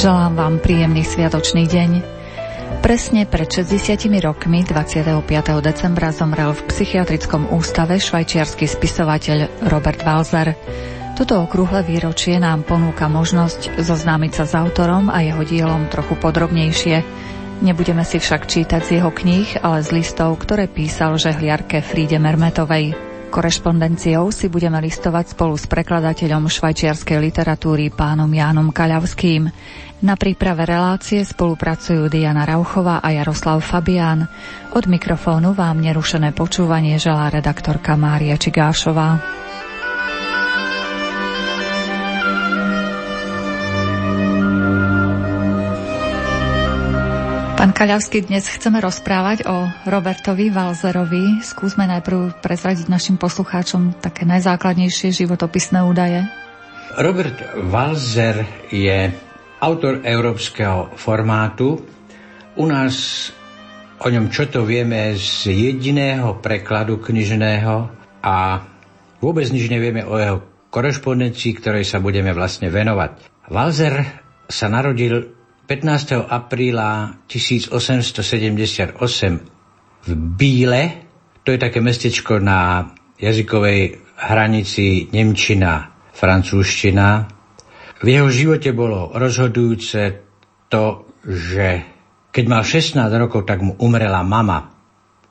Želám vám príjemný sviatočný deň. Presne pred 60 rokmi 25. decembra zomrel v psychiatrickom ústave švajčiarsky spisovateľ Robert Walzer. Toto okrúhle výročie nám ponúka možnosť zoznámiť sa s autorom a jeho dielom trochu podrobnejšie. Nebudeme si však čítať z jeho kníh, ale z listov, ktoré písal žehliarke Fríde Mermetovej. Korešpondenciou si budeme listovať spolu s prekladateľom švajčiarskej literatúry pánom Jánom Kaľavským. Na príprave relácie spolupracujú Diana Rauchová a Jaroslav Fabián. Od mikrofónu vám nerušené počúvanie želá redaktorka Mária Čigášová. Kaľavský, dnes chceme rozprávať o Robertovi Valzerovi. Skúsme najprv prezradiť našim poslucháčom také najzákladnejšie životopisné údaje. Robert Valzer je autor európskeho formátu. U nás o ňom čo to vieme z jediného prekladu knižného a vôbec nič nevieme o jeho korešpondencii, ktorej sa budeme vlastne venovať. Valzer sa narodil 15. apríla 1878 v Bíle, to je také mestečko na jazykovej hranici Nemčina, francúzština. V jeho živote bolo rozhodujúce to, že keď mal 16 rokov, tak mu umrela mama.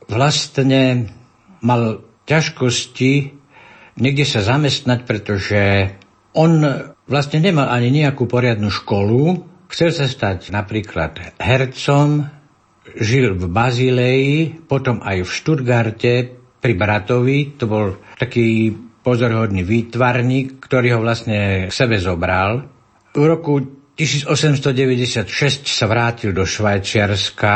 Vlastne mal ťažkosti niekde sa zamestnať, pretože on vlastne nemal ani nejakú poriadnu školu, Chcel sa stať napríklad hercom, žil v Bazileji, potom aj v Štutgarte pri bratovi, to bol taký pozorhodný výtvarník, ktorý ho vlastne k sebe zobral. V roku 1896 sa vrátil do Švajčiarska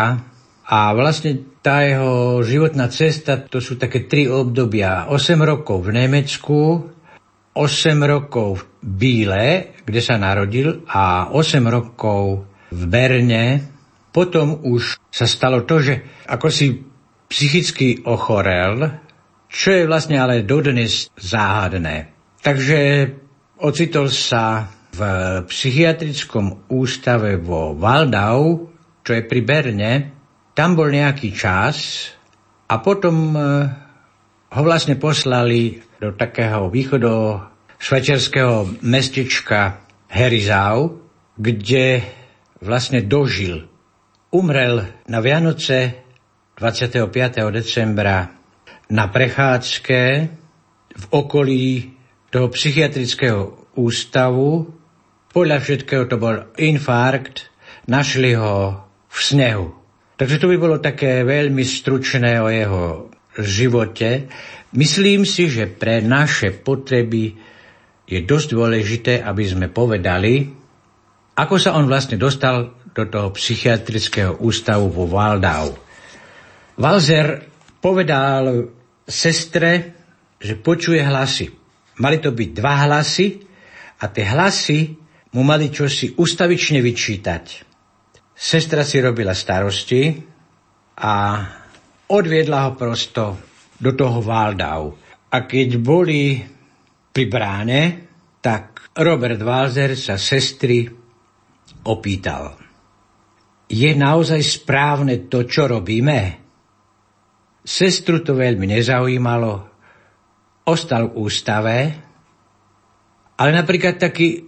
a vlastne tá jeho životná cesta, to sú také tri obdobia. 8 rokov v Nemecku, 8 rokov v Bíle, kde sa narodil, a 8 rokov v Berne. Potom už sa stalo to, že ako si psychicky ochorel, čo je vlastne ale dodnes záhadné. Takže ocitol sa v psychiatrickom ústave vo Valdau, čo je pri Berne. Tam bol nejaký čas a potom eh, ho vlastne poslali do takého východo švajčiarského mestečka Herizau, kde vlastne dožil. Umrel na Vianoce 25. decembra na prechádzke v okolí toho psychiatrického ústavu. Podľa všetkého to bol infarkt, našli ho v snehu. Takže to by bolo také veľmi stručné o jeho živote. Myslím si, že pre naše potreby je dosť dôležité, aby sme povedali, ako sa on vlastne dostal do toho psychiatrického ústavu vo Waldau. Walzer povedal sestre, že počuje hlasy. Mali to byť dva hlasy a tie hlasy mu mali čosi ustavične vyčítať. Sestra si robila starosti a odviedla ho prosto do toho Valdau. A keď boli pri bráne, tak Robert Walzer sa sestry opýtal. Je naozaj správne to, čo robíme? Sestru to veľmi nezaujímalo, ostal v ústave, ale napríklad taký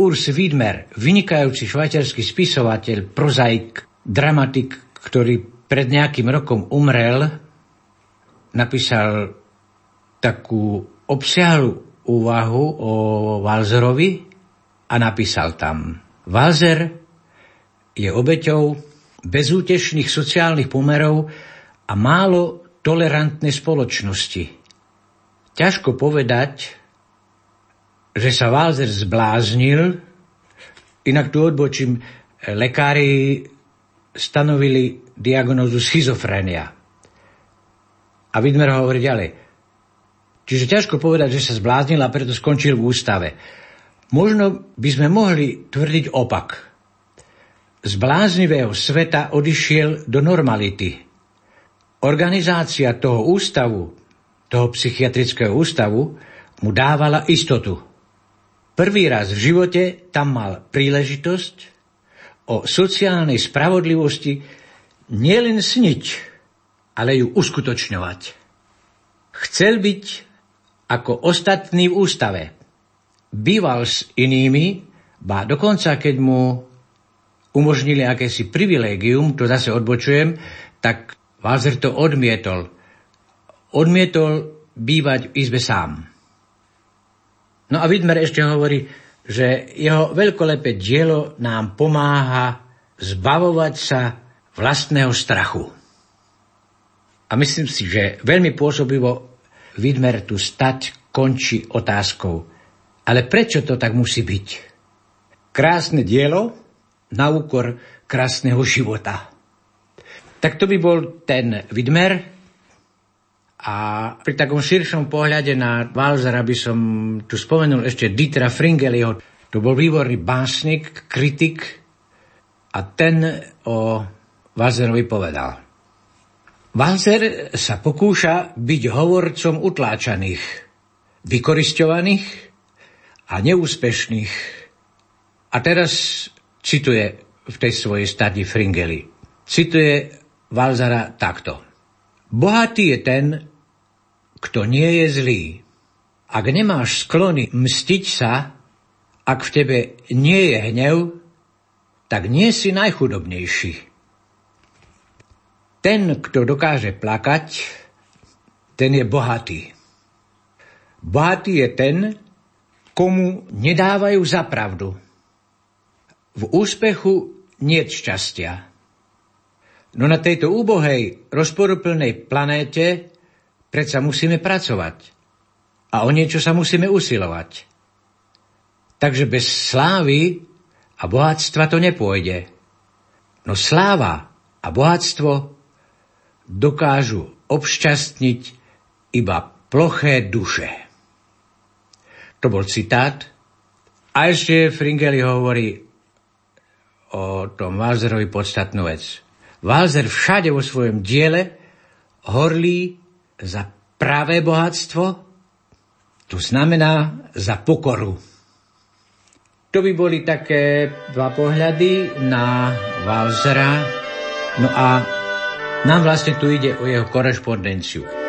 Urs Widmer, vynikajúci švajčiarsky spisovateľ, prozaik, dramatik, ktorý pred nejakým rokom umrel, napísal takú obsiahlu úvahu o Walzerovi a napísal tam Walzer je obeťou bezútešných sociálnych pomerov a málo tolerantnej spoločnosti. Ťažko povedať, že sa Walzer zbláznil, inak tu odbočím, lekári stanovili diagnózu schizofrenia. A Widmer hovorí ďalej. Čiže ťažko povedať, že sa zbláznil a preto skončil v ústave. Možno by sme mohli tvrdiť opak. Z bláznivého sveta odišiel do normality. Organizácia toho ústavu, toho psychiatrického ústavu, mu dávala istotu. prvý raz v živote tam mal príležitosť o sociálnej spravodlivosti nielen sniť, ale ju uskutočňovať. Chcel byť ako ostatní v ústave. Býval s inými, ba dokonca keď mu umožnili akési privilégium, to zase odbočujem, tak Walzer to odmietol. Odmietol bývať v izbe sám. No a Widmer ešte hovorí, že jeho veľkolepé dielo nám pomáha zbavovať sa vlastného strachu. A myslím si, že veľmi pôsobivo Widmer tu stať končí otázkou. Ale prečo to tak musí byť? Krásne dielo na úkor krásneho života. Tak to by bol ten Widmer, a pri takom širšom pohľade na Walzera by som tu spomenul ešte Dietera Fringeliho. To bol výborný básnik, kritik a ten o Walzerovi povedal. Walzer sa pokúša byť hovorcom utláčaných, vykoristovaných a neúspešných. A teraz cituje v tej svojej stati Fringeli. Cituje Walzera takto. Bohatý je ten, kto nie je zlý. Ak nemáš sklony mstiť sa, ak v tebe nie je hnev, tak nie si najchudobnejší. Ten, kto dokáže plakať, ten je bohatý. Bohatý je ten, komu nedávajú za pravdu. V úspechu nie šťastia. No na tejto úbohej, rozporuplnej planéte Predsa musíme pracovať. A o niečo sa musíme usilovať. Takže bez slávy a bohatstva to nepôjde. No sláva a bohatstvo dokážu obšťastniť iba ploché duše. To bol citát. A ešte Fringeli hovorí o tom Walzerovi podstatnú vec. Walzer všade vo svojom diele horlí za pravé bohatstvo, to znamená za pokoru. To by boli také dva pohľady na Walzera. No a nám vlastne tu ide o jeho korešpondenciu.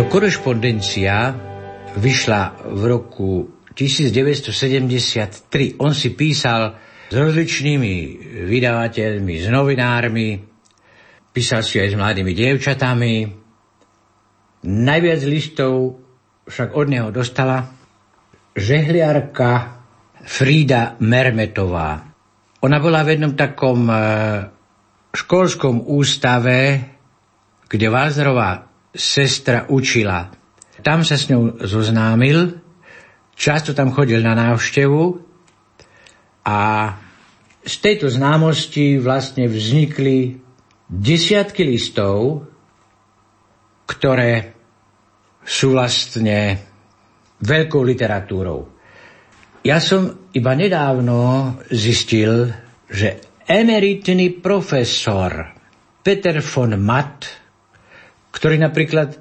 Jeho korešpondencia vyšla v roku 1973. On si písal s rozličnými vydavateľmi, s novinármi, písal si aj s mladými dievčatami. Najviac listov však od neho dostala žehliarka Frida Mermetová. Ona bola v jednom takom e, školskom ústave, kde Vázrová sestra učila. Tam sa s ňou zoznámil, často tam chodil na návštevu a z tejto známosti vlastne vznikli desiatky listov, ktoré sú vlastne veľkou literatúrou. Ja som iba nedávno zistil, že emeritný profesor Peter von Matt ktorý napríklad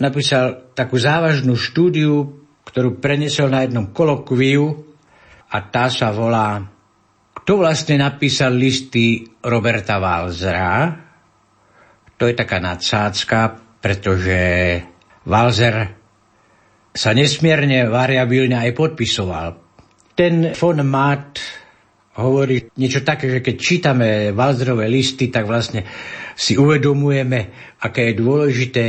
napísal takú závažnú štúdiu, ktorú prenesol na jednom kolokviu a tá sa volá Kto vlastne napísal listy Roberta Walzera? To je taká nadsádzka, pretože Walzer sa nesmierne variabilne aj podpisoval. Ten von Matt hovorí niečo také, že keď čítame Walzerové listy, tak vlastne si uvedomujeme, aké je dôležité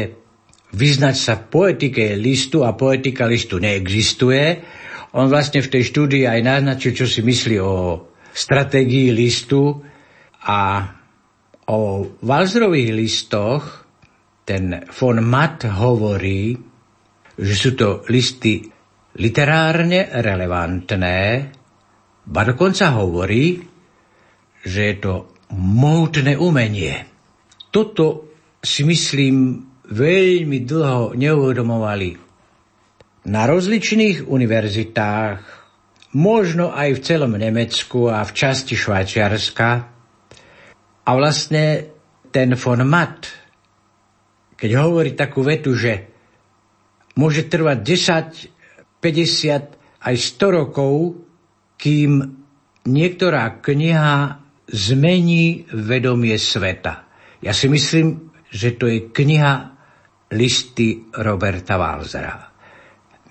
vyznať sa poetike listu a poetika listu neexistuje. On vlastne v tej štúdii aj naznačil, čo si myslí o stratégii listu a O Valzrových listoch ten von Matt hovorí, že sú to listy literárne relevantné, ba dokonca hovorí, že je to mohutné umenie. Toto si myslím veľmi dlho neuvedomovali na rozličných univerzitách, možno aj v celom Nemecku a v časti Švajčiarska. A vlastne ten von Matt, keď hovorí takú vetu, že môže trvať 10, 50, aj 100 rokov, kým niektorá kniha zmení vedomie sveta. Ja si myslím, že to je kniha listy Roberta Walzera.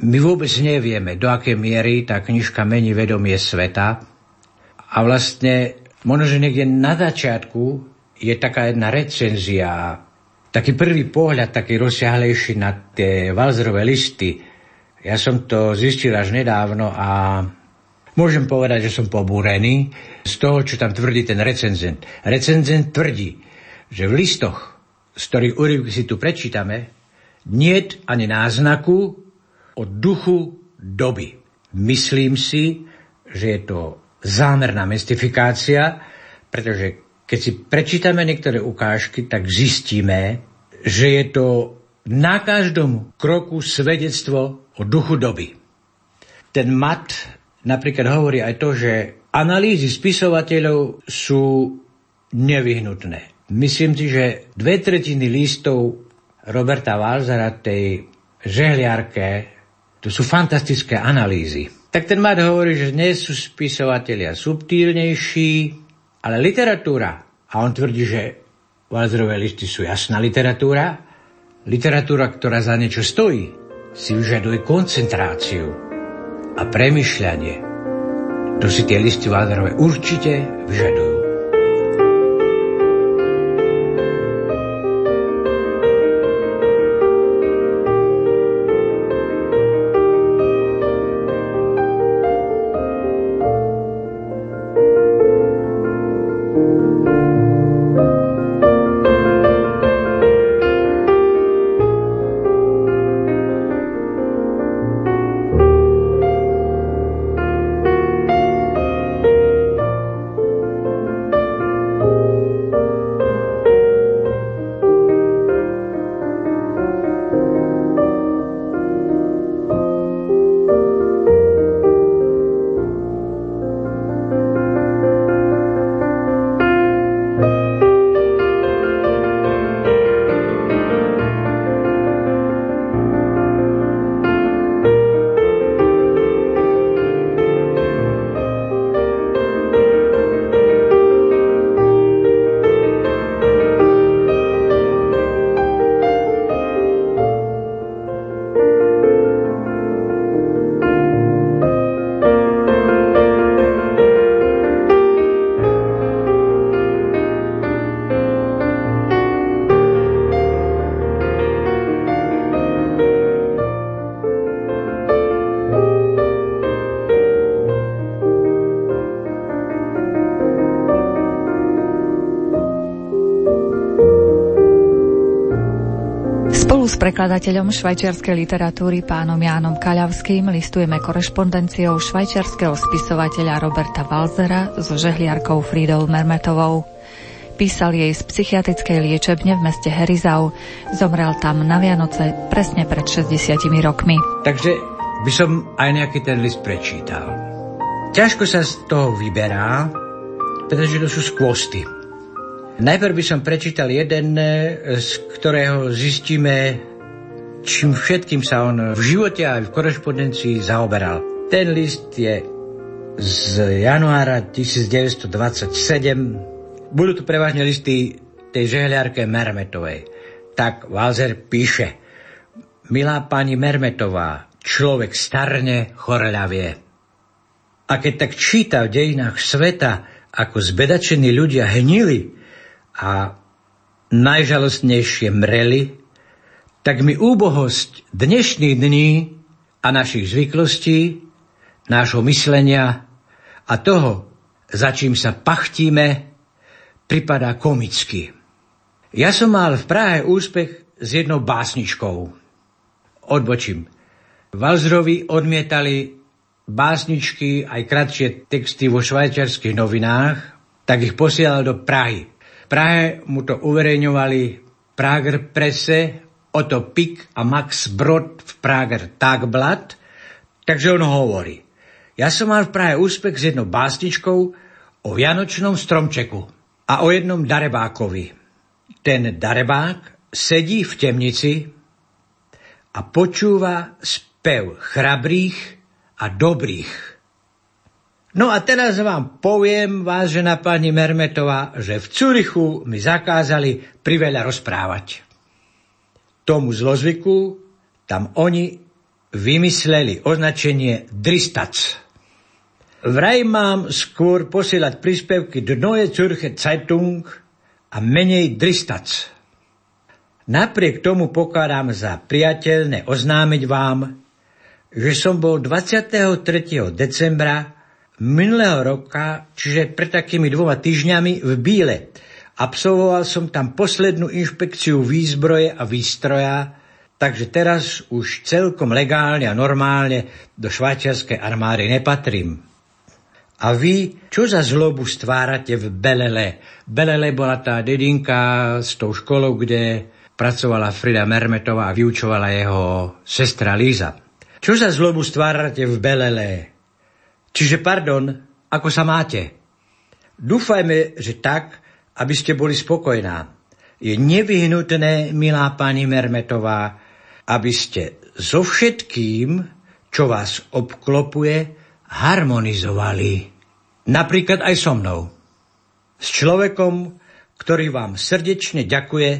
My vôbec nevieme, do akej miery tá knižka mení vedomie sveta. A vlastne, možno, že niekde na začiatku je taká jedna recenzia, taký prvý pohľad, taký rozsiahlejší na tie Walzerové listy. Ja som to zistil až nedávno a môžem povedať, že som pobúrený z toho, čo tam tvrdí ten recenzent. Recenzent tvrdí, že v listoch z ktorých úryvky si tu prečítame, niet ani náznaku o duchu doby. Myslím si, že je to zámerná mystifikácia, pretože keď si prečítame niektoré ukážky, tak zistíme, že je to na každom kroku svedectvo o duchu doby. Ten mat napríklad hovorí aj to, že analýzy spisovateľov sú nevyhnutné. Myslím si, že dve tretiny listov Roberta Walzera tej žehliarke, to sú fantastické analýzy. Tak ten Mat hovorí, že dnes sú spisovatelia subtílnejší, ale literatúra, a on tvrdí, že Walzerové listy sú jasná literatúra, literatúra, ktorá za niečo stojí, si vyžaduje koncentráciu a premyšľanie. To si tie listy Walzerové určite vyžadujú. Prekladateľom švajčiarskej literatúry pánom Jánom Kaľavským listujeme korešpondenciou švajčiarského spisovateľa Roberta Walzera so žehliarkou Frídou Mermetovou. Písal jej z psychiatrickej liečebne v meste Herizau. Zomrel tam na Vianoce presne pred 60 rokmi. Takže by som aj nejaký ten list prečítal. Ťažko sa z toho vyberá, pretože to sú skvosty. Najprv by som prečítal jeden, z ktorého zistíme, čím všetkým sa on v živote aj v korešpondencii zaoberal. Ten list je z januára 1927. Budú tu prevažne listy tej žehliarke Mermetovej. Tak Walzer píše Milá pani Mermetová, človek starne, chorľavie. A keď tak číta v dejinách sveta, ako zbedačení ľudia hnili a najžalostnejšie mreli, tak mi úbohosť dnešných dní a našich zvyklostí, nášho myslenia a toho, za čím sa pachtíme, pripadá komicky. Ja som mal v Prahe úspech s jednou básničkou. Odbočím. Valzrovi odmietali básničky aj kratšie texty vo švajčiarských novinách, tak ich posielal do Prahy. V Prahe mu to uverejňovali Prager Presse, Otto Pik a Max Brod v Prager Tagblad, takže on hovorí. Ja som mal v Prahe úspech s jednou básničkou o Vianočnom stromčeku a o jednom darebákovi. Ten darebák sedí v temnici a počúva spev chrabrých a dobrých. No a teraz vám poviem, vážená pani Mermetová, že v Curichu mi zakázali priveľa rozprávať. Tomu zlozvyku tam oni vymysleli označenie dristac. Vraj mám skôr posielať príspevky do Neue Zürcher Zeitung a menej dristac. Napriek tomu pokladám za priateľné oznámiť vám, že som bol 23. decembra minulého roka, čiže pred takými dvoma týždňami v Bíle. Absolvoval som tam poslednú inšpekciu výzbroje a výstroja, takže teraz už celkom legálne a normálne do švajčiarskej armády nepatrím. A vy, čo za zlobu stvárate v Belele? Belele bola tá dedinka s tou školou, kde pracovala Frida Mermetová a vyučovala jeho sestra Líza. Čo za zlobu stvárate v Belele? Čiže, pardon, ako sa máte? Dúfajme, že tak, aby ste boli spokojná. Je nevyhnutné, milá pani Mermetová, aby ste so všetkým, čo vás obklopuje, harmonizovali. Napríklad aj so mnou. S človekom, ktorý vám srdečne ďakuje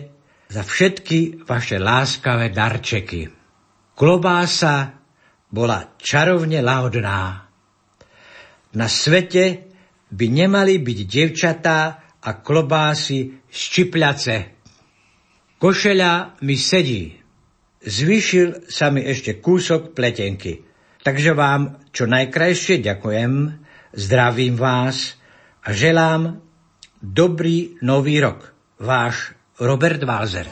za všetky vaše láskavé darčeky. Klobása bola čarovne lahodná. Na svete by nemali byť devčatá a klobásy ščipliace. Košeľa mi sedí. Zvyšil sa mi ešte kúsok pletenky. Takže vám čo najkrajšie ďakujem, zdravím vás a želám dobrý nový rok. Váš Robert Walzer.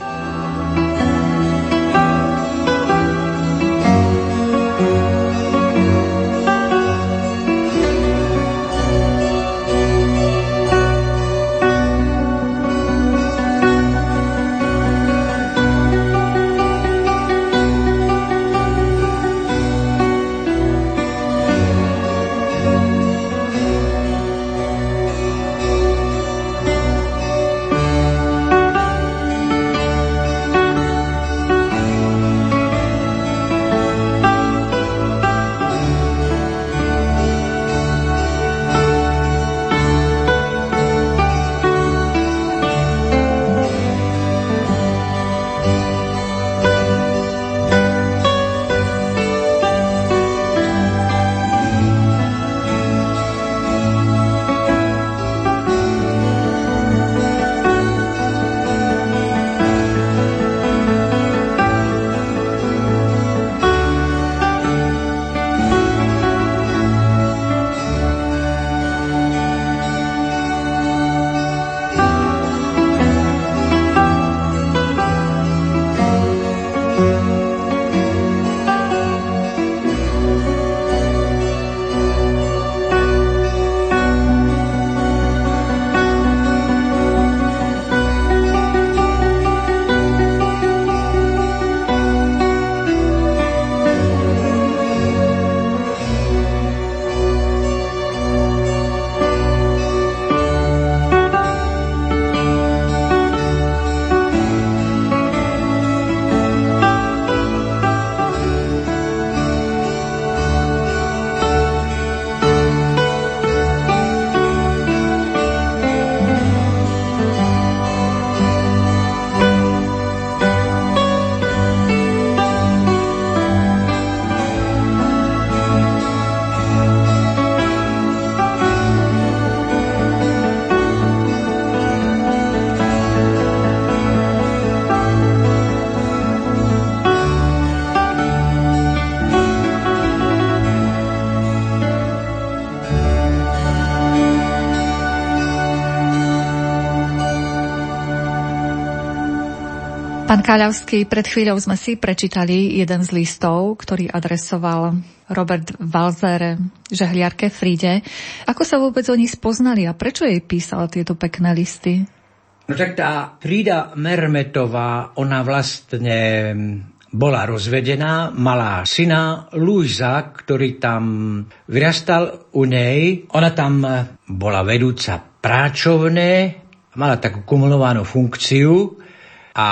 Pán Káľavský, pred chvíľou sme si prečítali jeden z listov, ktorý adresoval Robert Walzer žehliarke Fride. Ako sa vôbec oni spoznali a prečo jej písal tieto pekné listy? No tak tá Frida Mermetová, ona vlastne bola rozvedená, malá syna Luisa, ktorý tam vyrastal u nej. Ona tam bola vedúca práčovné, mala takú kumulovanú funkciu a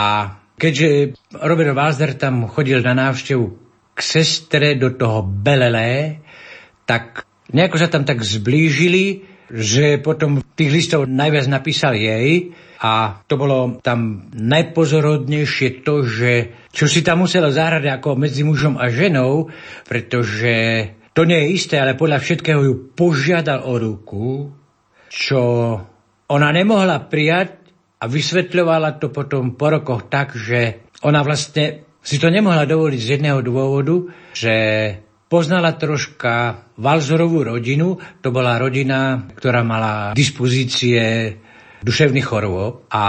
Keďže Robert Walser tam chodil na návštevu k sestre do toho Belelé, tak nejako sa tam tak zblížili, že potom tých listov najviac napísal jej a to bolo tam najpozorodnejšie to, že čo si tam muselo zahrať ako medzi mužom a ženou, pretože to nie je isté, ale podľa všetkého ju požiadal o ruku, čo ona nemohla prijať, a vysvetľovala to potom po rokoch tak, že ona vlastne si to nemohla dovoliť z jedného dôvodu, že poznala troška Valzorovú rodinu. To bola rodina, ktorá mala dispozície duševných chorôb a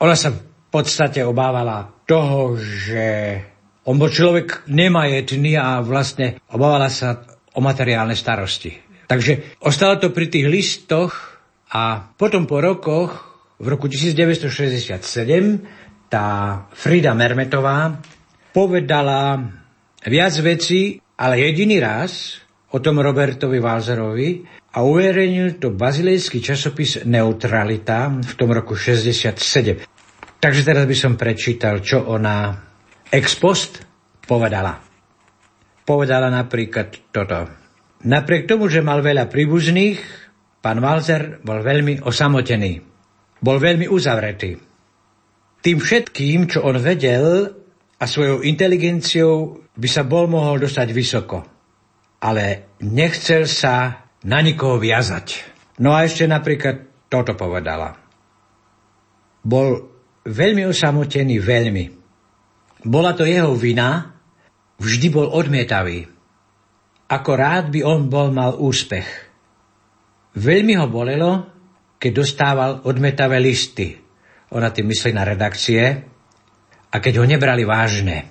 ona sa v podstate obávala toho, že on bol človek nemajetný a vlastne obávala sa o materiálne starosti. Takže ostalo to pri tých listoch a potom po rokoch v roku 1967 tá Frida Mermetová povedala viac vecí, ale jediný raz o tom Robertovi Walzerovi a uverejnil to bazilejský časopis Neutralita v tom roku 67. Takže teraz by som prečítal, čo ona ex post povedala. Povedala napríklad toto. Napriek tomu, že mal veľa príbuzných, pán Walzer bol veľmi osamotený bol veľmi uzavretý. Tým všetkým, čo on vedel a svojou inteligenciou by sa bol mohol dostať vysoko. Ale nechcel sa na nikoho viazať. No a ešte napríklad toto povedala. Bol veľmi osamotený, veľmi. Bola to jeho vina, vždy bol odmietavý. Ako rád by on bol mal úspech. Veľmi ho bolelo, keď dostával odmetavé listy. Ona tým myslí na redakcie. A keď ho nebrali vážne.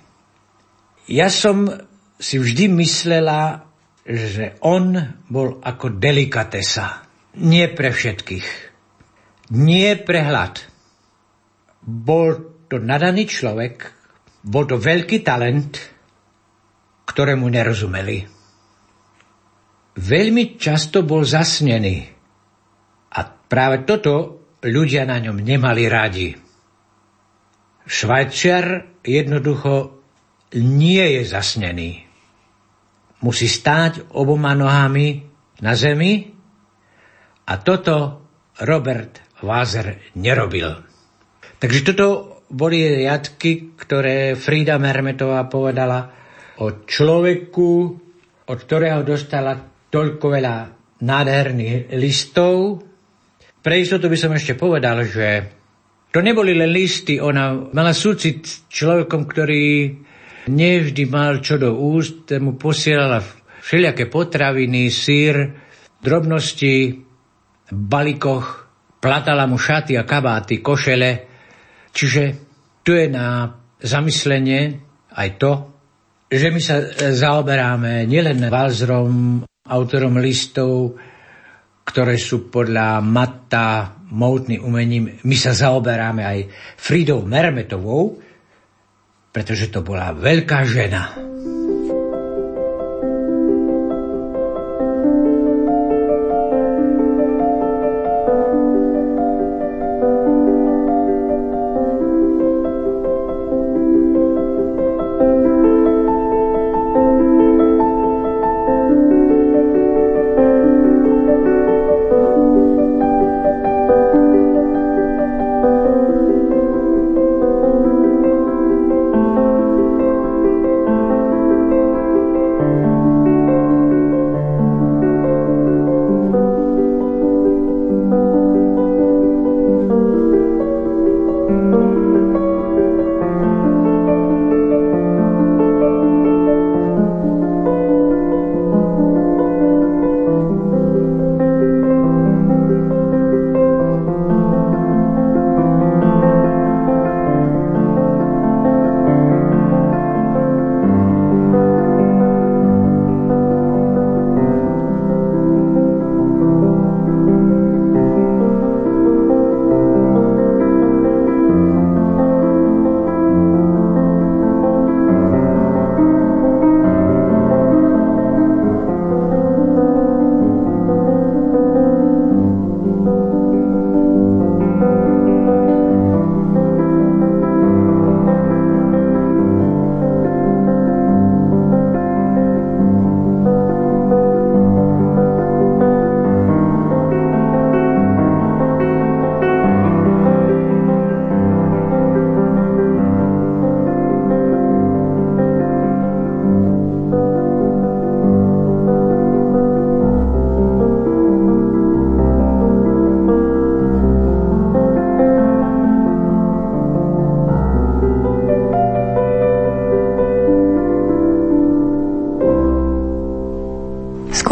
Ja som si vždy myslela, že on bol ako delikatesa. Nie pre všetkých. Nie pre hlad. Bol to nadaný človek, bol to veľký talent, ktorému nerozumeli. Veľmi často bol zasnený. Práve toto ľudia na ňom nemali radi. Švajčiar jednoducho nie je zasnený. Musí stáť oboma nohami na zemi a toto Robert Vázer nerobil. Takže toto boli riadky, ktoré Frida Mermetová povedala o človeku, od ktorého dostala toľko veľa nádherných listov, pre istotu by som ešte povedal, že to neboli len listy, ona mala súcit s človekom, ktorý nevždy mal čo do úst, mu posielala všelijaké potraviny, sír, drobnosti, balikoch, platala mu šaty a kabáty, košele. Čiže tu je na zamyslenie aj to, že my sa zaoberáme nielen Valzrom, autorom listov, ktoré sú podľa Matta moutným umením. My sa zaoberáme aj Fridou Mermetovou, pretože to bola veľká žena.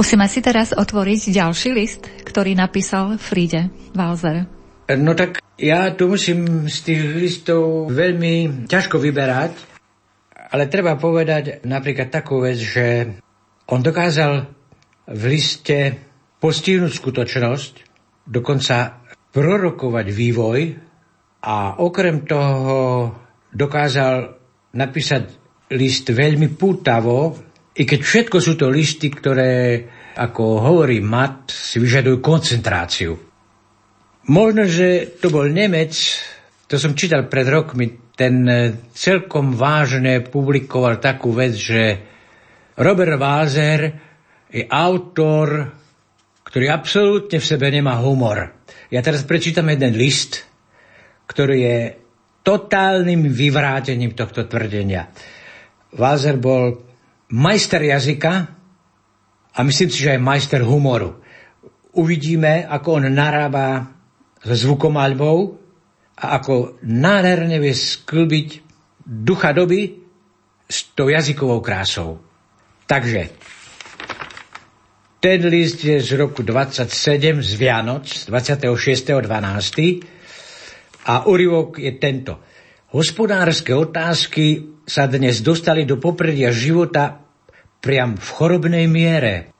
Skúsime si teraz otvoriť ďalší list, ktorý napísal Fride Walzer. No tak ja tu musím z tých listov veľmi ťažko vyberať, ale treba povedať napríklad takú vec, že on dokázal v liste postihnúť skutočnosť, dokonca prorokovať vývoj a okrem toho dokázal napísať list veľmi pútavo, i keď všetko sú to listy, ktoré, ako hovorí Mat, si vyžadujú koncentráciu. Možno, že to bol Nemec, to som čítal pred rokmi, ten celkom vážne publikoval takú vec, že Robert Walser je autor, ktorý absolútne v sebe nemá humor. Ja teraz prečítam jeden list, ktorý je totálnym vyvrátením tohto tvrdenia. Walser bol majster jazyka a myslím si, že aj majster humoru. Uvidíme, ako on narába so zvukomalbou a ako nádherne vie sklbiť ducha doby s tou jazykovou krásou. Takže, ten list je z roku 27 z Vianoc, 26.12. a úryvok je tento. Hospodárske otázky sa dnes dostali do popredia života priam v chorobnej miere.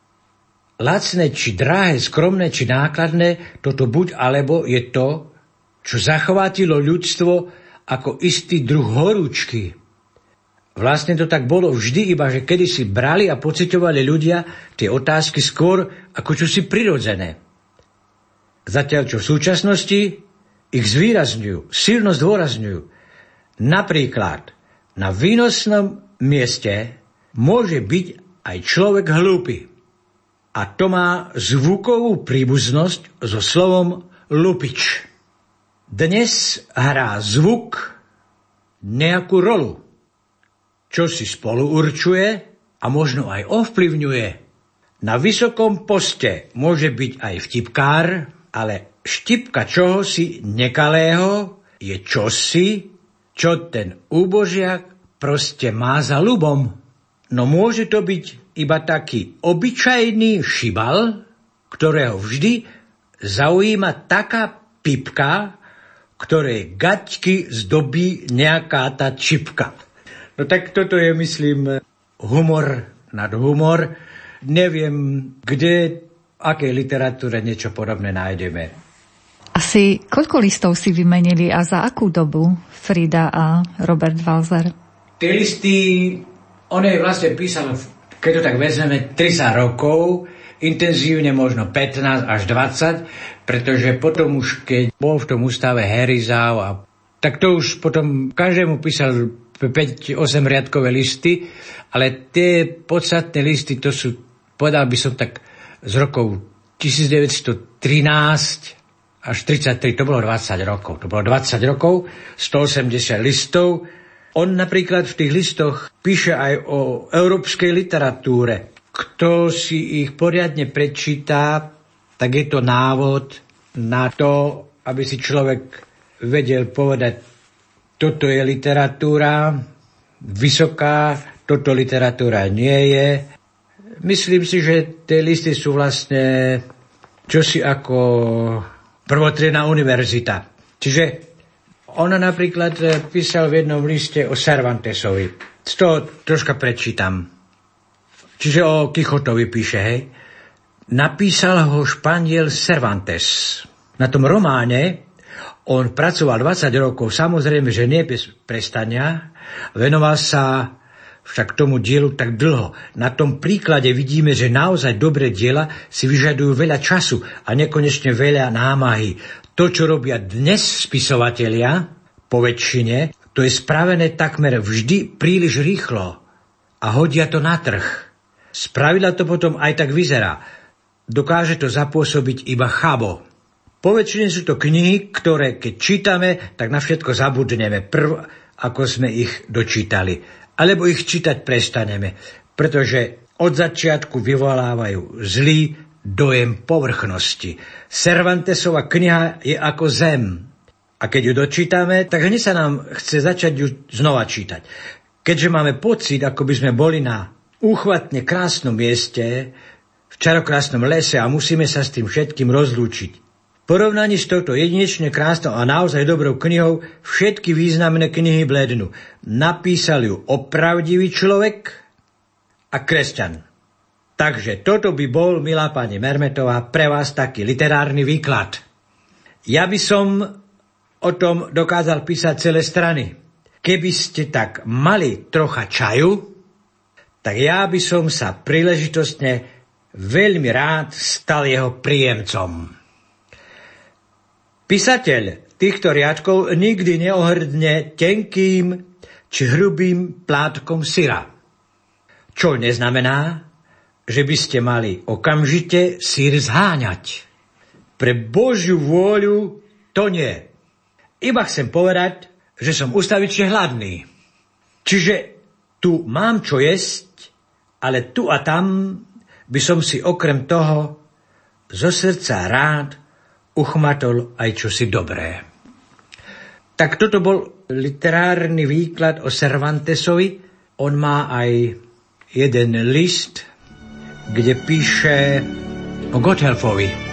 Lacné či drahé, skromné či nákladné, toto buď alebo je to, čo zachvátilo ľudstvo ako istý druh horúčky. Vlastne to tak bolo vždy, iba že kedy si brali a pocitovali ľudia tie otázky skôr ako čosi prirodzené. Zatiaľ čo v súčasnosti ich zvýrazňujú, silno zdôrazňujú. Napríklad, na výnosnom mieste môže byť aj človek hlúpy. A to má zvukovú príbuznosť so slovom lupič. Dnes hrá zvuk nejakú rolu, čo si spolu určuje a možno aj ovplyvňuje. Na vysokom poste môže byť aj vtipkár, ale štipka čohosi nekalého je čosi, čo ten úbožiak proste má za ľubom. No môže to byť iba taký obyčajný šibal, ktorého vždy zaujíma taká pipka, ktoré gaťky zdobí nejaká tá čipka. No tak toto je, myslím, humor nad humor. Neviem, kde, v akej literatúre niečo podobné nájdeme. Asi koľko listov si vymenili a za akú dobu Frida a Robert Walzer? Tie listy, on je vlastne písal, keď to tak vezmeme, 30 rokov, intenzívne možno 15 až 20, pretože potom už keď bol v tom ústave Herizau a tak to už potom každému písal 5-8 riadkové listy, ale tie podstatné listy, to sú, povedal by som tak, z rokov 1913 až 33, to bolo 20 rokov. To bolo 20 rokov, 180 listov. On napríklad v tých listoch píše aj o európskej literatúre. Kto si ich poriadne prečíta, tak je to návod na to, aby si človek vedel povedať, toto je literatúra vysoká, toto literatúra nie je. Myslím si, že tie listy sú vlastne čosi ako prvotriedná univerzita. Čiže ona napríklad e, písal v jednom liste o Cervantesovi. Z toho troška prečítam. Čiže o Kichotovi píše, hej. Napísal ho Španiel Cervantes. Na tom románe on pracoval 20 rokov, samozrejme, že nie bez prestania. Venoval sa však tomu dielu tak dlho. Na tom príklade vidíme, že naozaj dobré diela si vyžadujú veľa času a nekonečne veľa námahy. To, čo robia dnes spisovatelia, po väčšine, to je spravené takmer vždy príliš rýchlo a hodia to na trh. Spravidla to potom aj tak vyzerá. Dokáže to zapôsobiť iba chabo. Po väčšine sú to knihy, ktoré keď čítame, tak na všetko zabudneme prv, ako sme ich dočítali alebo ich čítať prestaneme, pretože od začiatku vyvolávajú zlý dojem povrchnosti. Cervantesova kniha je ako zem. A keď ju dočítame, tak hneď sa nám chce začať ju znova čítať. Keďže máme pocit, ako by sme boli na úchvatne krásnom mieste, v čarokrásnom lese a musíme sa s tým všetkým rozlúčiť. Porovnaní s touto jedinečne krásnou a naozaj dobrou knihou všetky významné knihy blednú. Napísal ju opravdivý človek a kresťan. Takže toto by bol, milá pani Mermetová, pre vás taký literárny výklad. Ja by som o tom dokázal písať celé strany. Keby ste tak mali trocha čaju, tak ja by som sa príležitostne veľmi rád stal jeho príjemcom. Písateľ týchto riadkov nikdy neohrdne tenkým či hrubým plátkom syra. Čo neznamená, že by ste mali okamžite sír zháňať. Pre Božiu vôľu to nie. Iba chcem povedať, že som ustavične hladný. Čiže tu mám čo jesť, ale tu a tam by som si okrem toho zo srdca rád uchmatol aj čosi dobré. Tak toto bol literárny výklad o Cervantesovi. On má aj jeden list, kde píše o Gotthelfovi.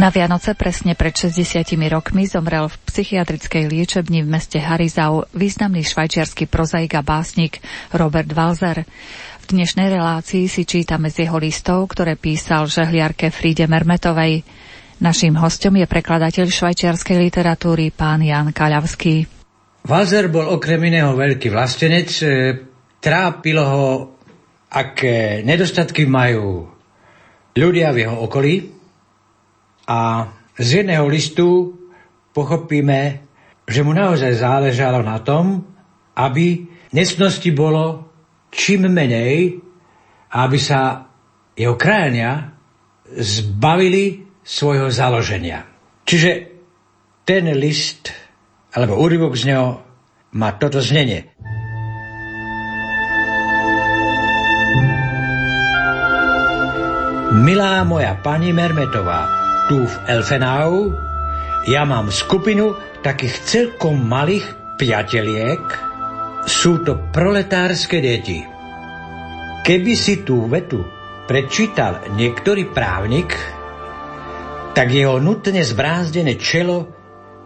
Na Vianoce presne pred 60 rokmi zomrel v psychiatrickej liečebni v meste Harizau významný švajčiarsky prozaik a básnik Robert Walzer. V dnešnej relácii si čítame z jeho listov, ktoré písal žehliarke Fríde Mermetovej. Naším hostom je prekladateľ švajčiarskej literatúry pán Jan Kaľavský. Walzer bol okrem iného veľký vlastenec. E, trápilo ho, aké nedostatky majú ľudia v jeho okolí, a z jedného listu pochopíme, že mu naozaj záležalo na tom, aby necnosti bolo čím menej a aby sa jeho krajania zbavili svojho založenia. Čiže ten list, alebo úryvok z neho, má toto znenie. Milá moja pani Mermetová, tu v Elfenau ja mám skupinu takých celkom malých priateliek. Sú to proletárske deti. Keby si tú vetu prečítal niektorý právnik, tak jeho nutne zbrázdené čelo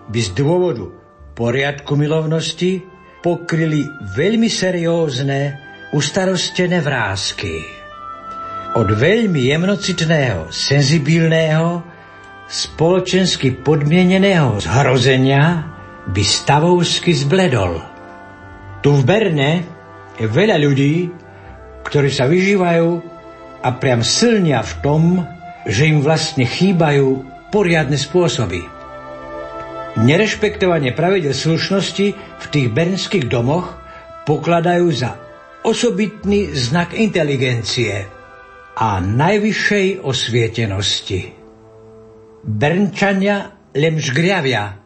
by z dôvodu poriadku milovnosti pokryli veľmi seriózne, ustarostené vrázky. Od veľmi jemnocitného, senzibilného, spoločensky podmieneného zhrozenia by stavovsky zbledol. Tu v Berne je veľa ľudí, ktorí sa vyžívajú a priam silnia v tom, že im vlastne chýbajú poriadne spôsoby. Nerešpektovanie pravidel slušnosti v tých bernských domoch pokladajú za osobitný znak inteligencie a najvyššej osvietenosti. Brnčania len žgriavia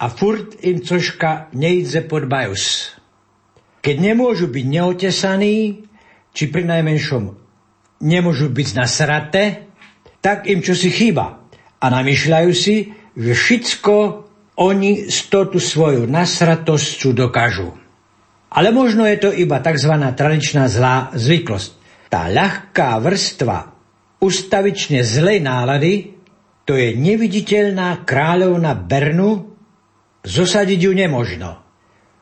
a furt im cožka nejdze pod bajus. Keď nemôžu byť neotesaní, či pri najmenšom nemôžu byť nasraté, tak im čosi chýba a namýšľajú si, že všetko oni z tú svoju nasratosť dokážu. Ale možno je to iba tzv. tradičná zlá zvyklosť. Tá ľahká vrstva ustavične zlej nálady, to je neviditeľná kráľovna Bernu, zosadiť ju nemožno.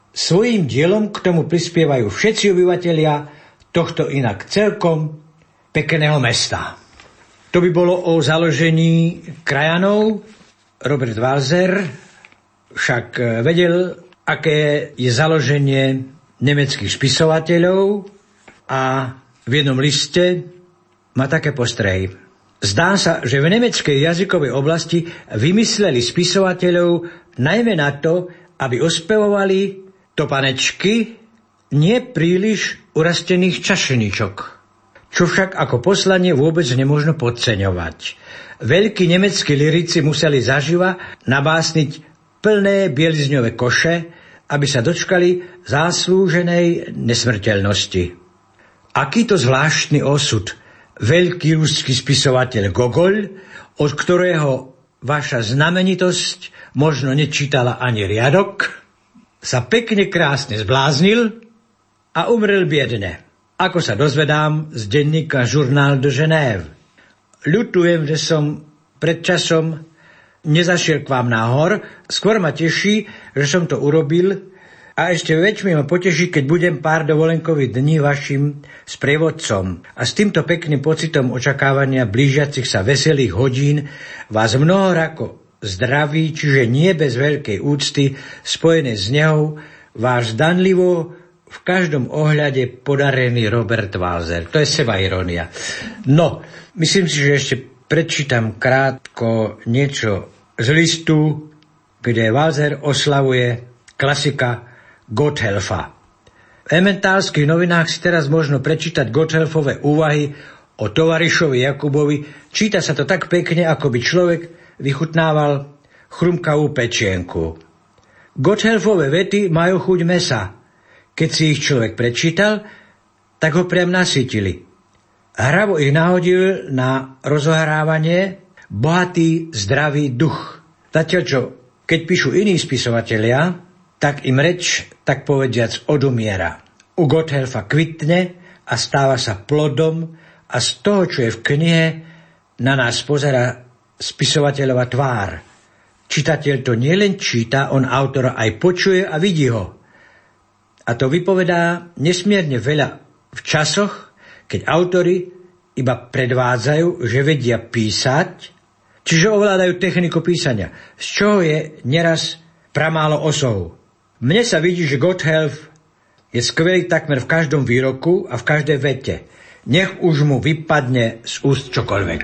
Svojím dielom k tomu prispievajú všetci obyvateľia tohto inak celkom pekného mesta. To by bolo o založení krajanov Robert Walser však e, vedel, aké je založenie nemeckých spisovateľov a v jednom liste má také postrehy. Zdá sa, že v nemeckej jazykovej oblasti vymysleli spisovateľov najmä na to, aby ospevovali topanečky nie príliš urastených čašeničok, čo však ako poslanie vôbec nemôžno podceňovať veľkí nemeckí lirici museli zaživa nabásniť plné bielizňové koše, aby sa dočkali záslúženej nesmrteľnosti. Aký to zvláštny osud, veľký ruský spisovateľ Gogol, od ktorého vaša znamenitosť možno nečítala ani riadok, sa pekne krásne zbláznil a umrel biedne, ako sa dozvedám z denníka Journal de Genève. Ľutujem, že som pred časom nezašiel k vám nahor. Skôr ma teší, že som to urobil a ešte väčšmi ma poteší, keď budem pár dovolenkových dní vašim sprievodcom. A s týmto pekným pocitom očakávania blížiacich sa veselých hodín vás mnohorako zdraví, čiže nie bez veľkej úcty, spojené s neho, váš zdanlivo v každom ohľade podarený Robert Walzer. To je seba ironia. No, Myslím si, že ešte prečítam krátko niečo z listu, kde Walzer oslavuje klasika Gotthelfa. V ementálskych novinách si teraz možno prečítať Gotthelfové úvahy o tovarišovi Jakubovi. Číta sa to tak pekne, ako by človek vychutnával chrumkavú pečienku. Gotthelfové vety majú chuť mesa. Keď si ich človek prečítal, tak ho priam nasytili. Hravo ich nahodil na rozohrávanie bohatý, zdravý duch. Zatiaľ čo, keď píšu iní spisovatelia, tak im reč, tak povediac, odumiera. U Gotthelfa kvitne a stáva sa plodom a z toho, čo je v knihe, na nás pozera spisovateľova tvár. Čitateľ to nielen číta, on autora aj počuje a vidí ho. A to vypovedá nesmierne veľa v časoch, keď autory iba predvádzajú, že vedia písať, čiže ovládajú techniku písania, z čoho je neraz pramálo osou. Mne sa vidí, že Gotthelf je skvelý takmer v každom výroku a v každej vete. Nech už mu vypadne z úst čokoľvek.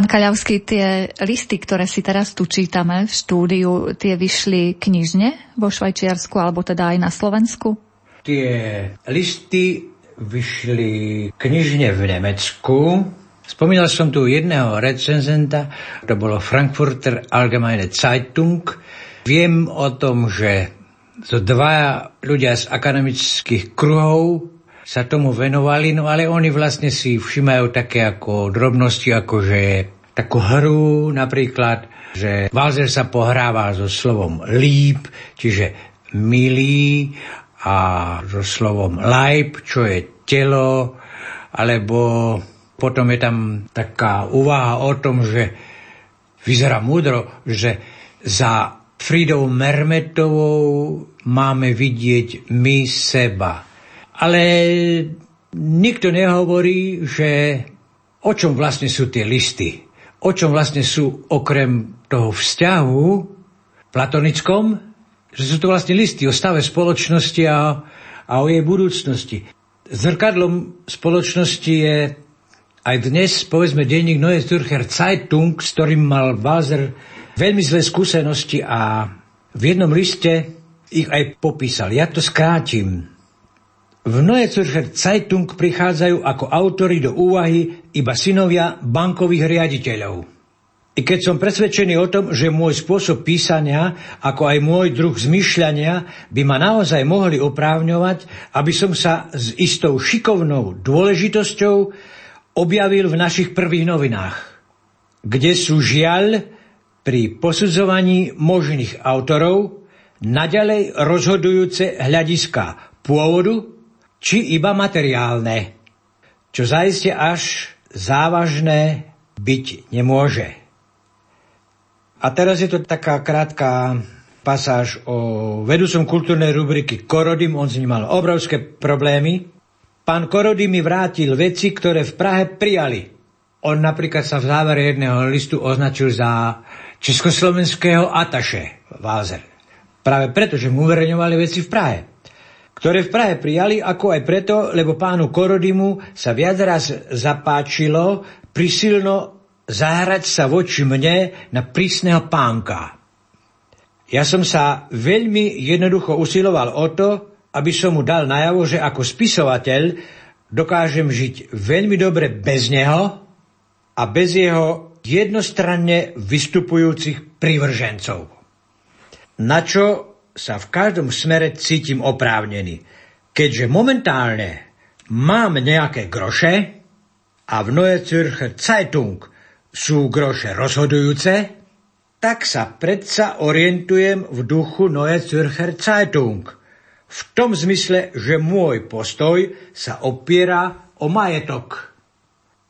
Pán Kaľavský, tie listy, ktoré si teraz tu čítame v štúdiu, tie vyšli knižne vo Švajčiarsku alebo teda aj na Slovensku? Tie listy vyšli knižne v Nemecku. Spomínal som tu jedného recenzenta, to bolo Frankfurter Allgemeine Zeitung. Viem o tom, že to dva ľudia z akademických kruhov sa tomu venovali, no ale oni vlastne si všimajú také ako drobnosti, ako že takú hru napríklad, že Walzer sa pohráva so slovom líp, čiže milý a so slovom leib, čo je telo, alebo potom je tam taká úvaha o tom, že vyzerá múdro, že za Fridou Mermetovou máme vidieť my seba. Ale nikto nehovorí, že o čom vlastne sú tie listy. O čom vlastne sú okrem toho vzťahu platonickom, že sú to vlastne listy o stave spoločnosti a, a o jej budúcnosti. Zrkadlom spoločnosti je aj dnes, povedzme, denník Neue Zürcher Zeitung, s ktorým mal Walser veľmi zlé skúsenosti a v jednom liste ich aj popísal. Ja to skrátim. V Neue Zürcher Zeitung prichádzajú ako autory do úvahy iba synovia bankových riaditeľov. I keď som presvedčený o tom, že môj spôsob písania, ako aj môj druh zmyšľania by ma naozaj mohli oprávňovať, aby som sa s istou šikovnou dôležitosťou objavil v našich prvých novinách, kde sú žiaľ pri posudzovaní možných autorov naďalej rozhodujúce hľadiska pôvodu, či iba materiálne, čo zaiste až závažné byť nemôže. A teraz je to taká krátka pasáž o vedúcom kultúrnej rubriky Korodim, on s ním mal obrovské problémy. Pán Korodim mi vrátil veci, ktoré v Prahe prijali. On napríklad sa v závere jedného listu označil za československého ataše Vázer. Práve preto, že mu uverejňovali veci v Prahe ktoré v Prahe prijali, ako aj preto, lebo pánu Korodimu sa viac raz zapáčilo prisilno zahrať sa voči mne na prísneho pánka. Ja som sa veľmi jednoducho usiloval o to, aby som mu dal najavo, že ako spisovateľ dokážem žiť veľmi dobre bez neho a bez jeho jednostranne vystupujúcich privržencov. Na čo sa v každom smere cítim oprávnený. Keďže momentálne mám nejaké groše a v Neue Zürcher Zeitung sú groše rozhodujúce, tak sa predsa orientujem v duchu Neue Zürcher Zeitung. V tom zmysle, že môj postoj sa opiera o majetok.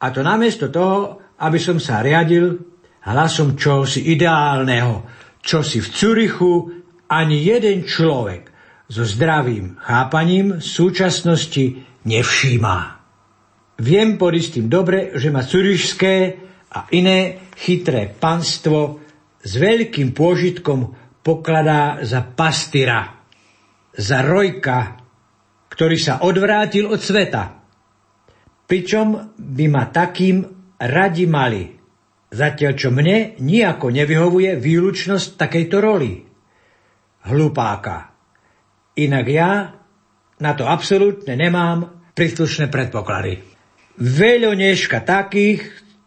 A to namiesto toho, aby som sa riadil hlasom čosi ideálneho, čosi v Cürichu ani jeden človek so zdravým chápaním súčasnosti nevšíma. Viem pod istým dobre, že ma curišské a iné chytré panstvo s veľkým pôžitkom pokladá za pastira, za rojka, ktorý sa odvrátil od sveta. Pričom by ma takým radi mali, zatiaľ čo mne nijako nevyhovuje výlučnosť takejto roli hlupáka. Inak ja na to absolútne nemám príslušné predpoklady. Veľo nežka takých,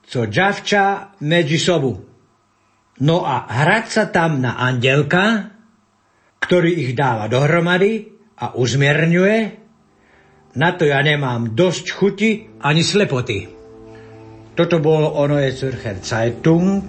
co džavča medzi sobu. No a hrať sa tam na andelka, ktorý ich dáva dohromady a uzmierňuje, na to ja nemám dosť chuti ani slepoty. Toto bolo ono je Zürcher Zeitung,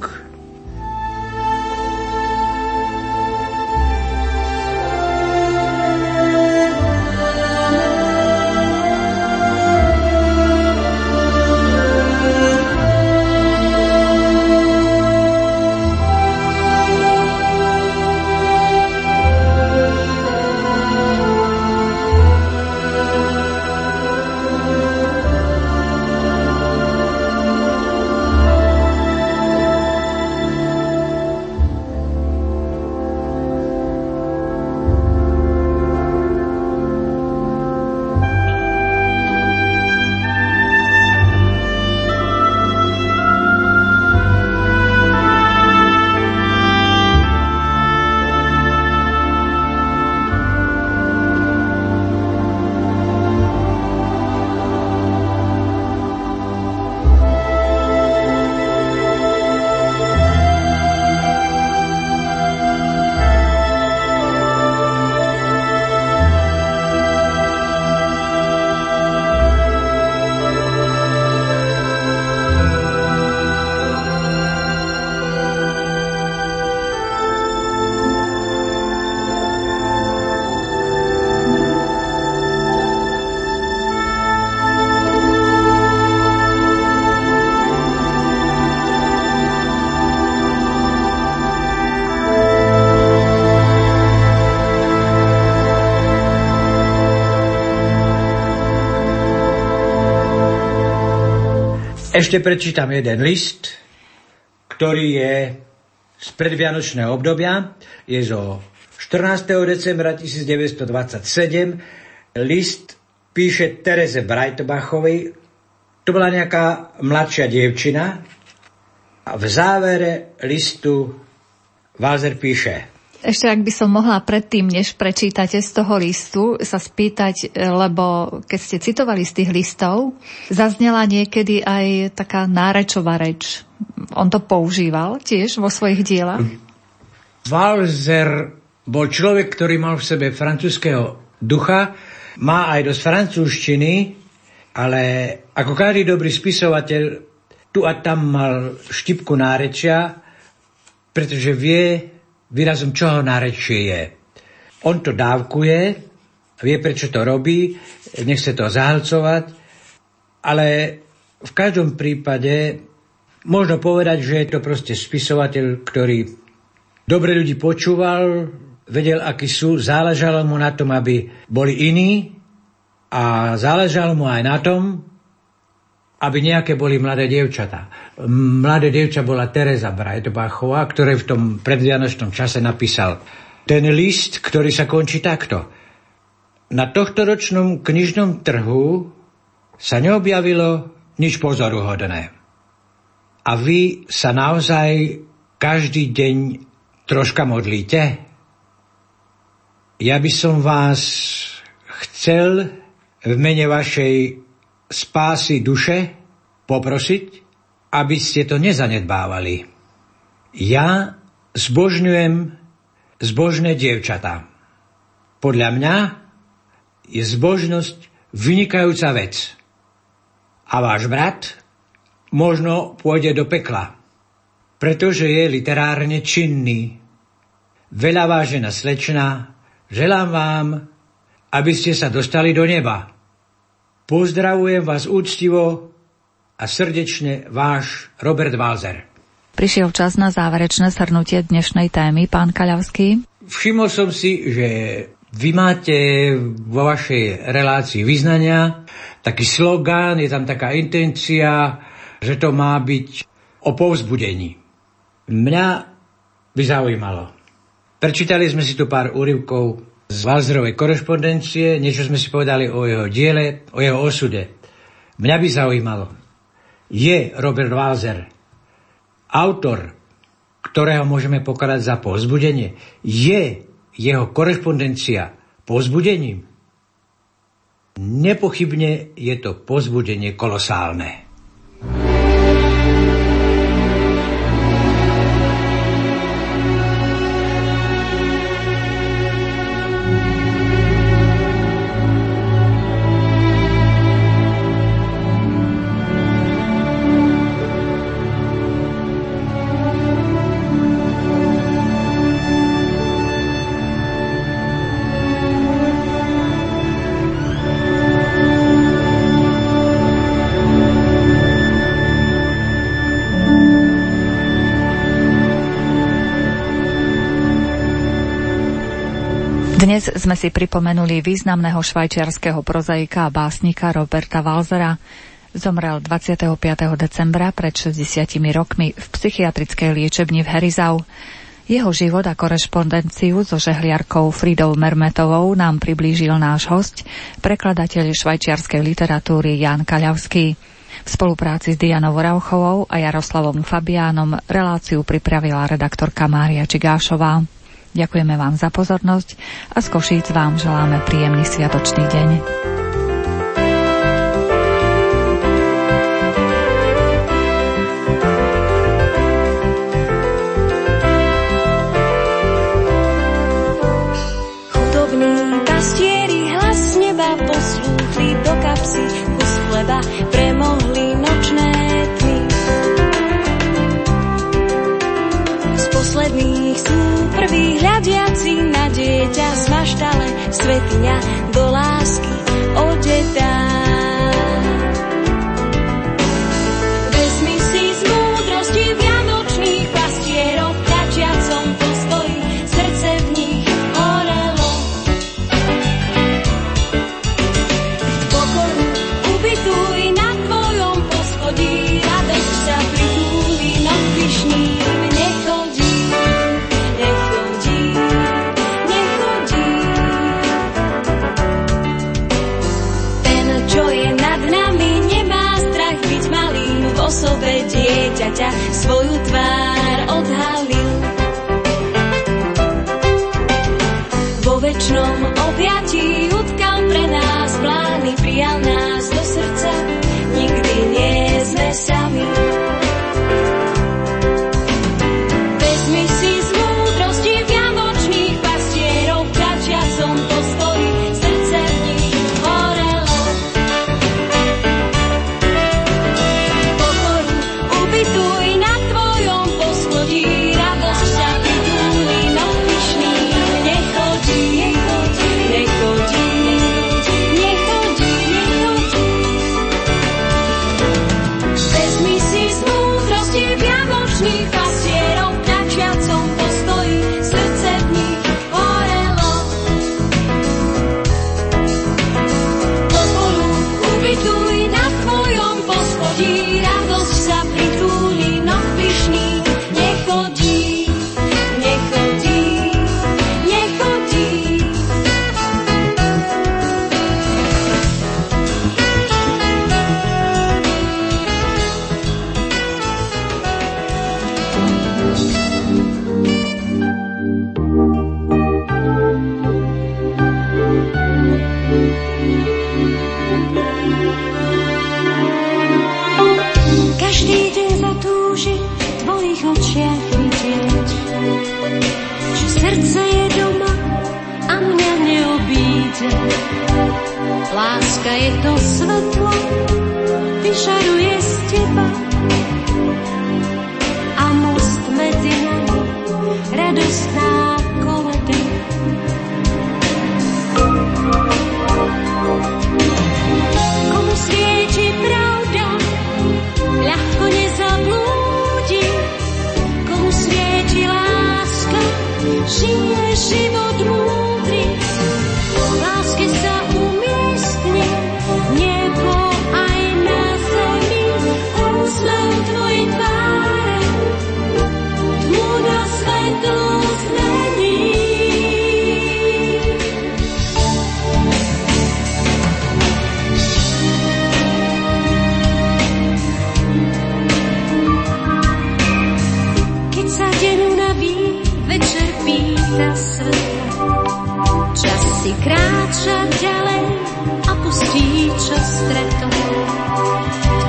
Ešte prečítam jeden list, ktorý je z predvianočného obdobia. Je zo 14. decembra 1927. List píše Tereze Breitbachovej. To bola nejaká mladšia dievčina. A v závere listu Vázer píše ešte ak by som mohla predtým, než prečítate z toho listu, sa spýtať, lebo keď ste citovali z tých listov, zaznela niekedy aj taká nárečová reč. On to používal tiež vo svojich dielach? Walzer bol človek, ktorý mal v sebe francúzského ducha, má aj dosť francúzštiny, ale ako každý dobrý spisovateľ tu a tam mal štipku nárečia, pretože vie, výrazom čoho nárečie je. On to dávkuje, vie, prečo to robí, nechce to zahalcovať, ale v každom prípade možno povedať, že je to proste spisovateľ, ktorý dobre ľudí počúval, vedel, akí sú, záležalo mu na tom, aby boli iní a záležalo mu aj na tom, aby nejaké boli mladé dievčatá. Mladé dievča bola Teresa Breitbachová, ktoré v tom predvianočnom čase napísal ten list, ktorý sa končí takto. Na tohto ročnom knižnom trhu sa neobjavilo nič pozoruhodné. A vy sa naozaj každý deň troška modlíte? Ja by som vás chcel v mene vašej spásy duše poprosiť, aby ste to nezanedbávali. Ja zbožňujem zbožné dievčatá. Podľa mňa je zbožnosť vynikajúca vec. A váš brat možno pôjde do pekla, pretože je literárne činný. Veľa vážená slečna, želám vám, aby ste sa dostali do neba. Pozdravujem vás úctivo a srdečne váš Robert Walzer. Prišiel čas na záverečné shrnutie dnešnej témy, pán Kaľavský. Všimol som si, že vy máte vo vašej relácii vyznania taký slogán, je tam taká intencia, že to má byť o povzbudení. Mňa by zaujímalo. Prečítali sme si tu pár úryvkov z Valzerovej korešpondencie, niečo sme si povedali o jeho diele, o jeho osude. Mňa by zaujímalo, je Robert Walzer autor, ktorého môžeme pokladať za pozbudenie? Je jeho korešpondencia pozbudením? Nepochybne je to pozbudenie kolosálne. Dnes sme si pripomenuli významného švajčiarského prozaika a básnika Roberta Walzera. Zomrel 25. decembra pred 60 rokmi v psychiatrickej liečebni v Herizau. Jeho život a korešpondenciu so žehliarkou Fridou Mermetovou nám priblížil náš host, prekladateľ švajčiarskej literatúry Jan Kaľavský. V spolupráci s Dianou Rauchovou a Jaroslavom Fabiánom reláciu pripravila redaktorka Mária Čigášová. Ďakujeme vám za pozornosť a z Košíc vám želáme príjemný sviatočný deň. Svetiňa do lásky odedá. pravde. Láska je to svetlo, vyžaruje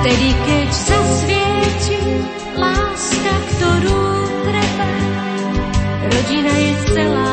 večnej sa podobá. za mesto, holé ste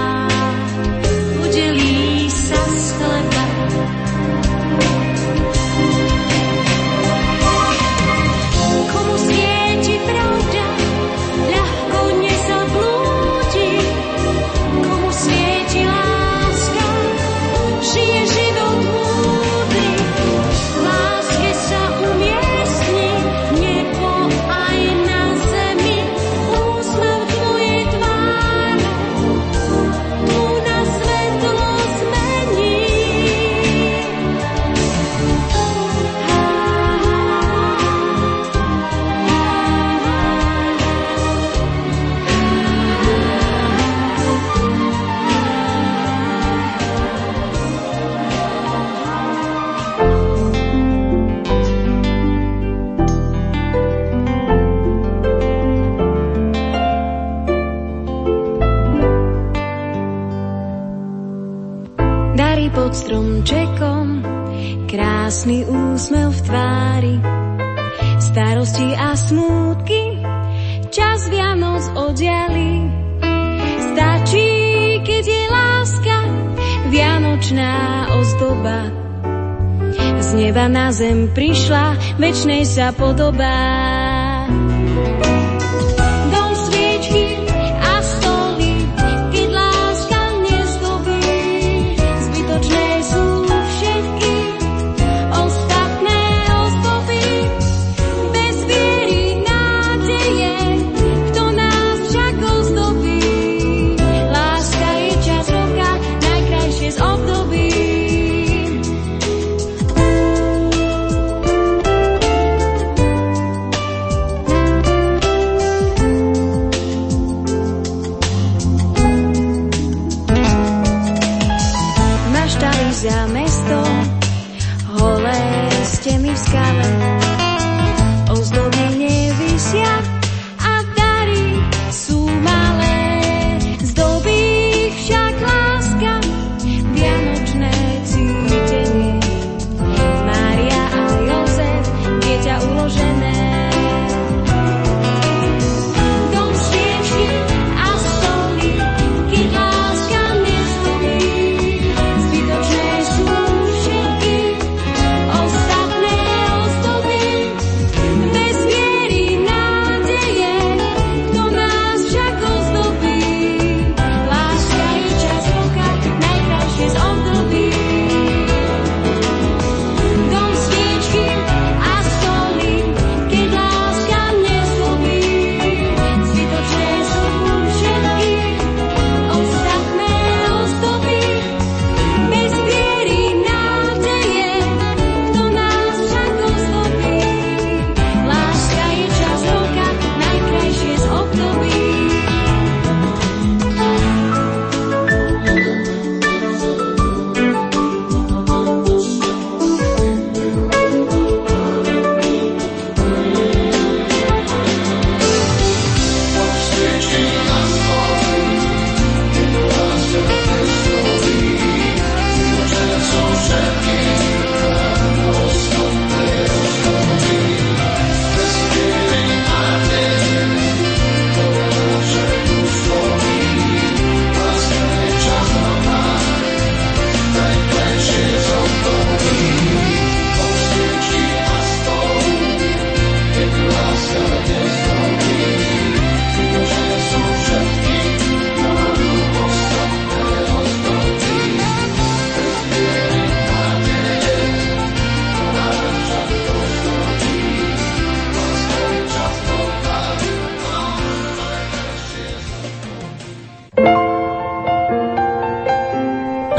mi v skale.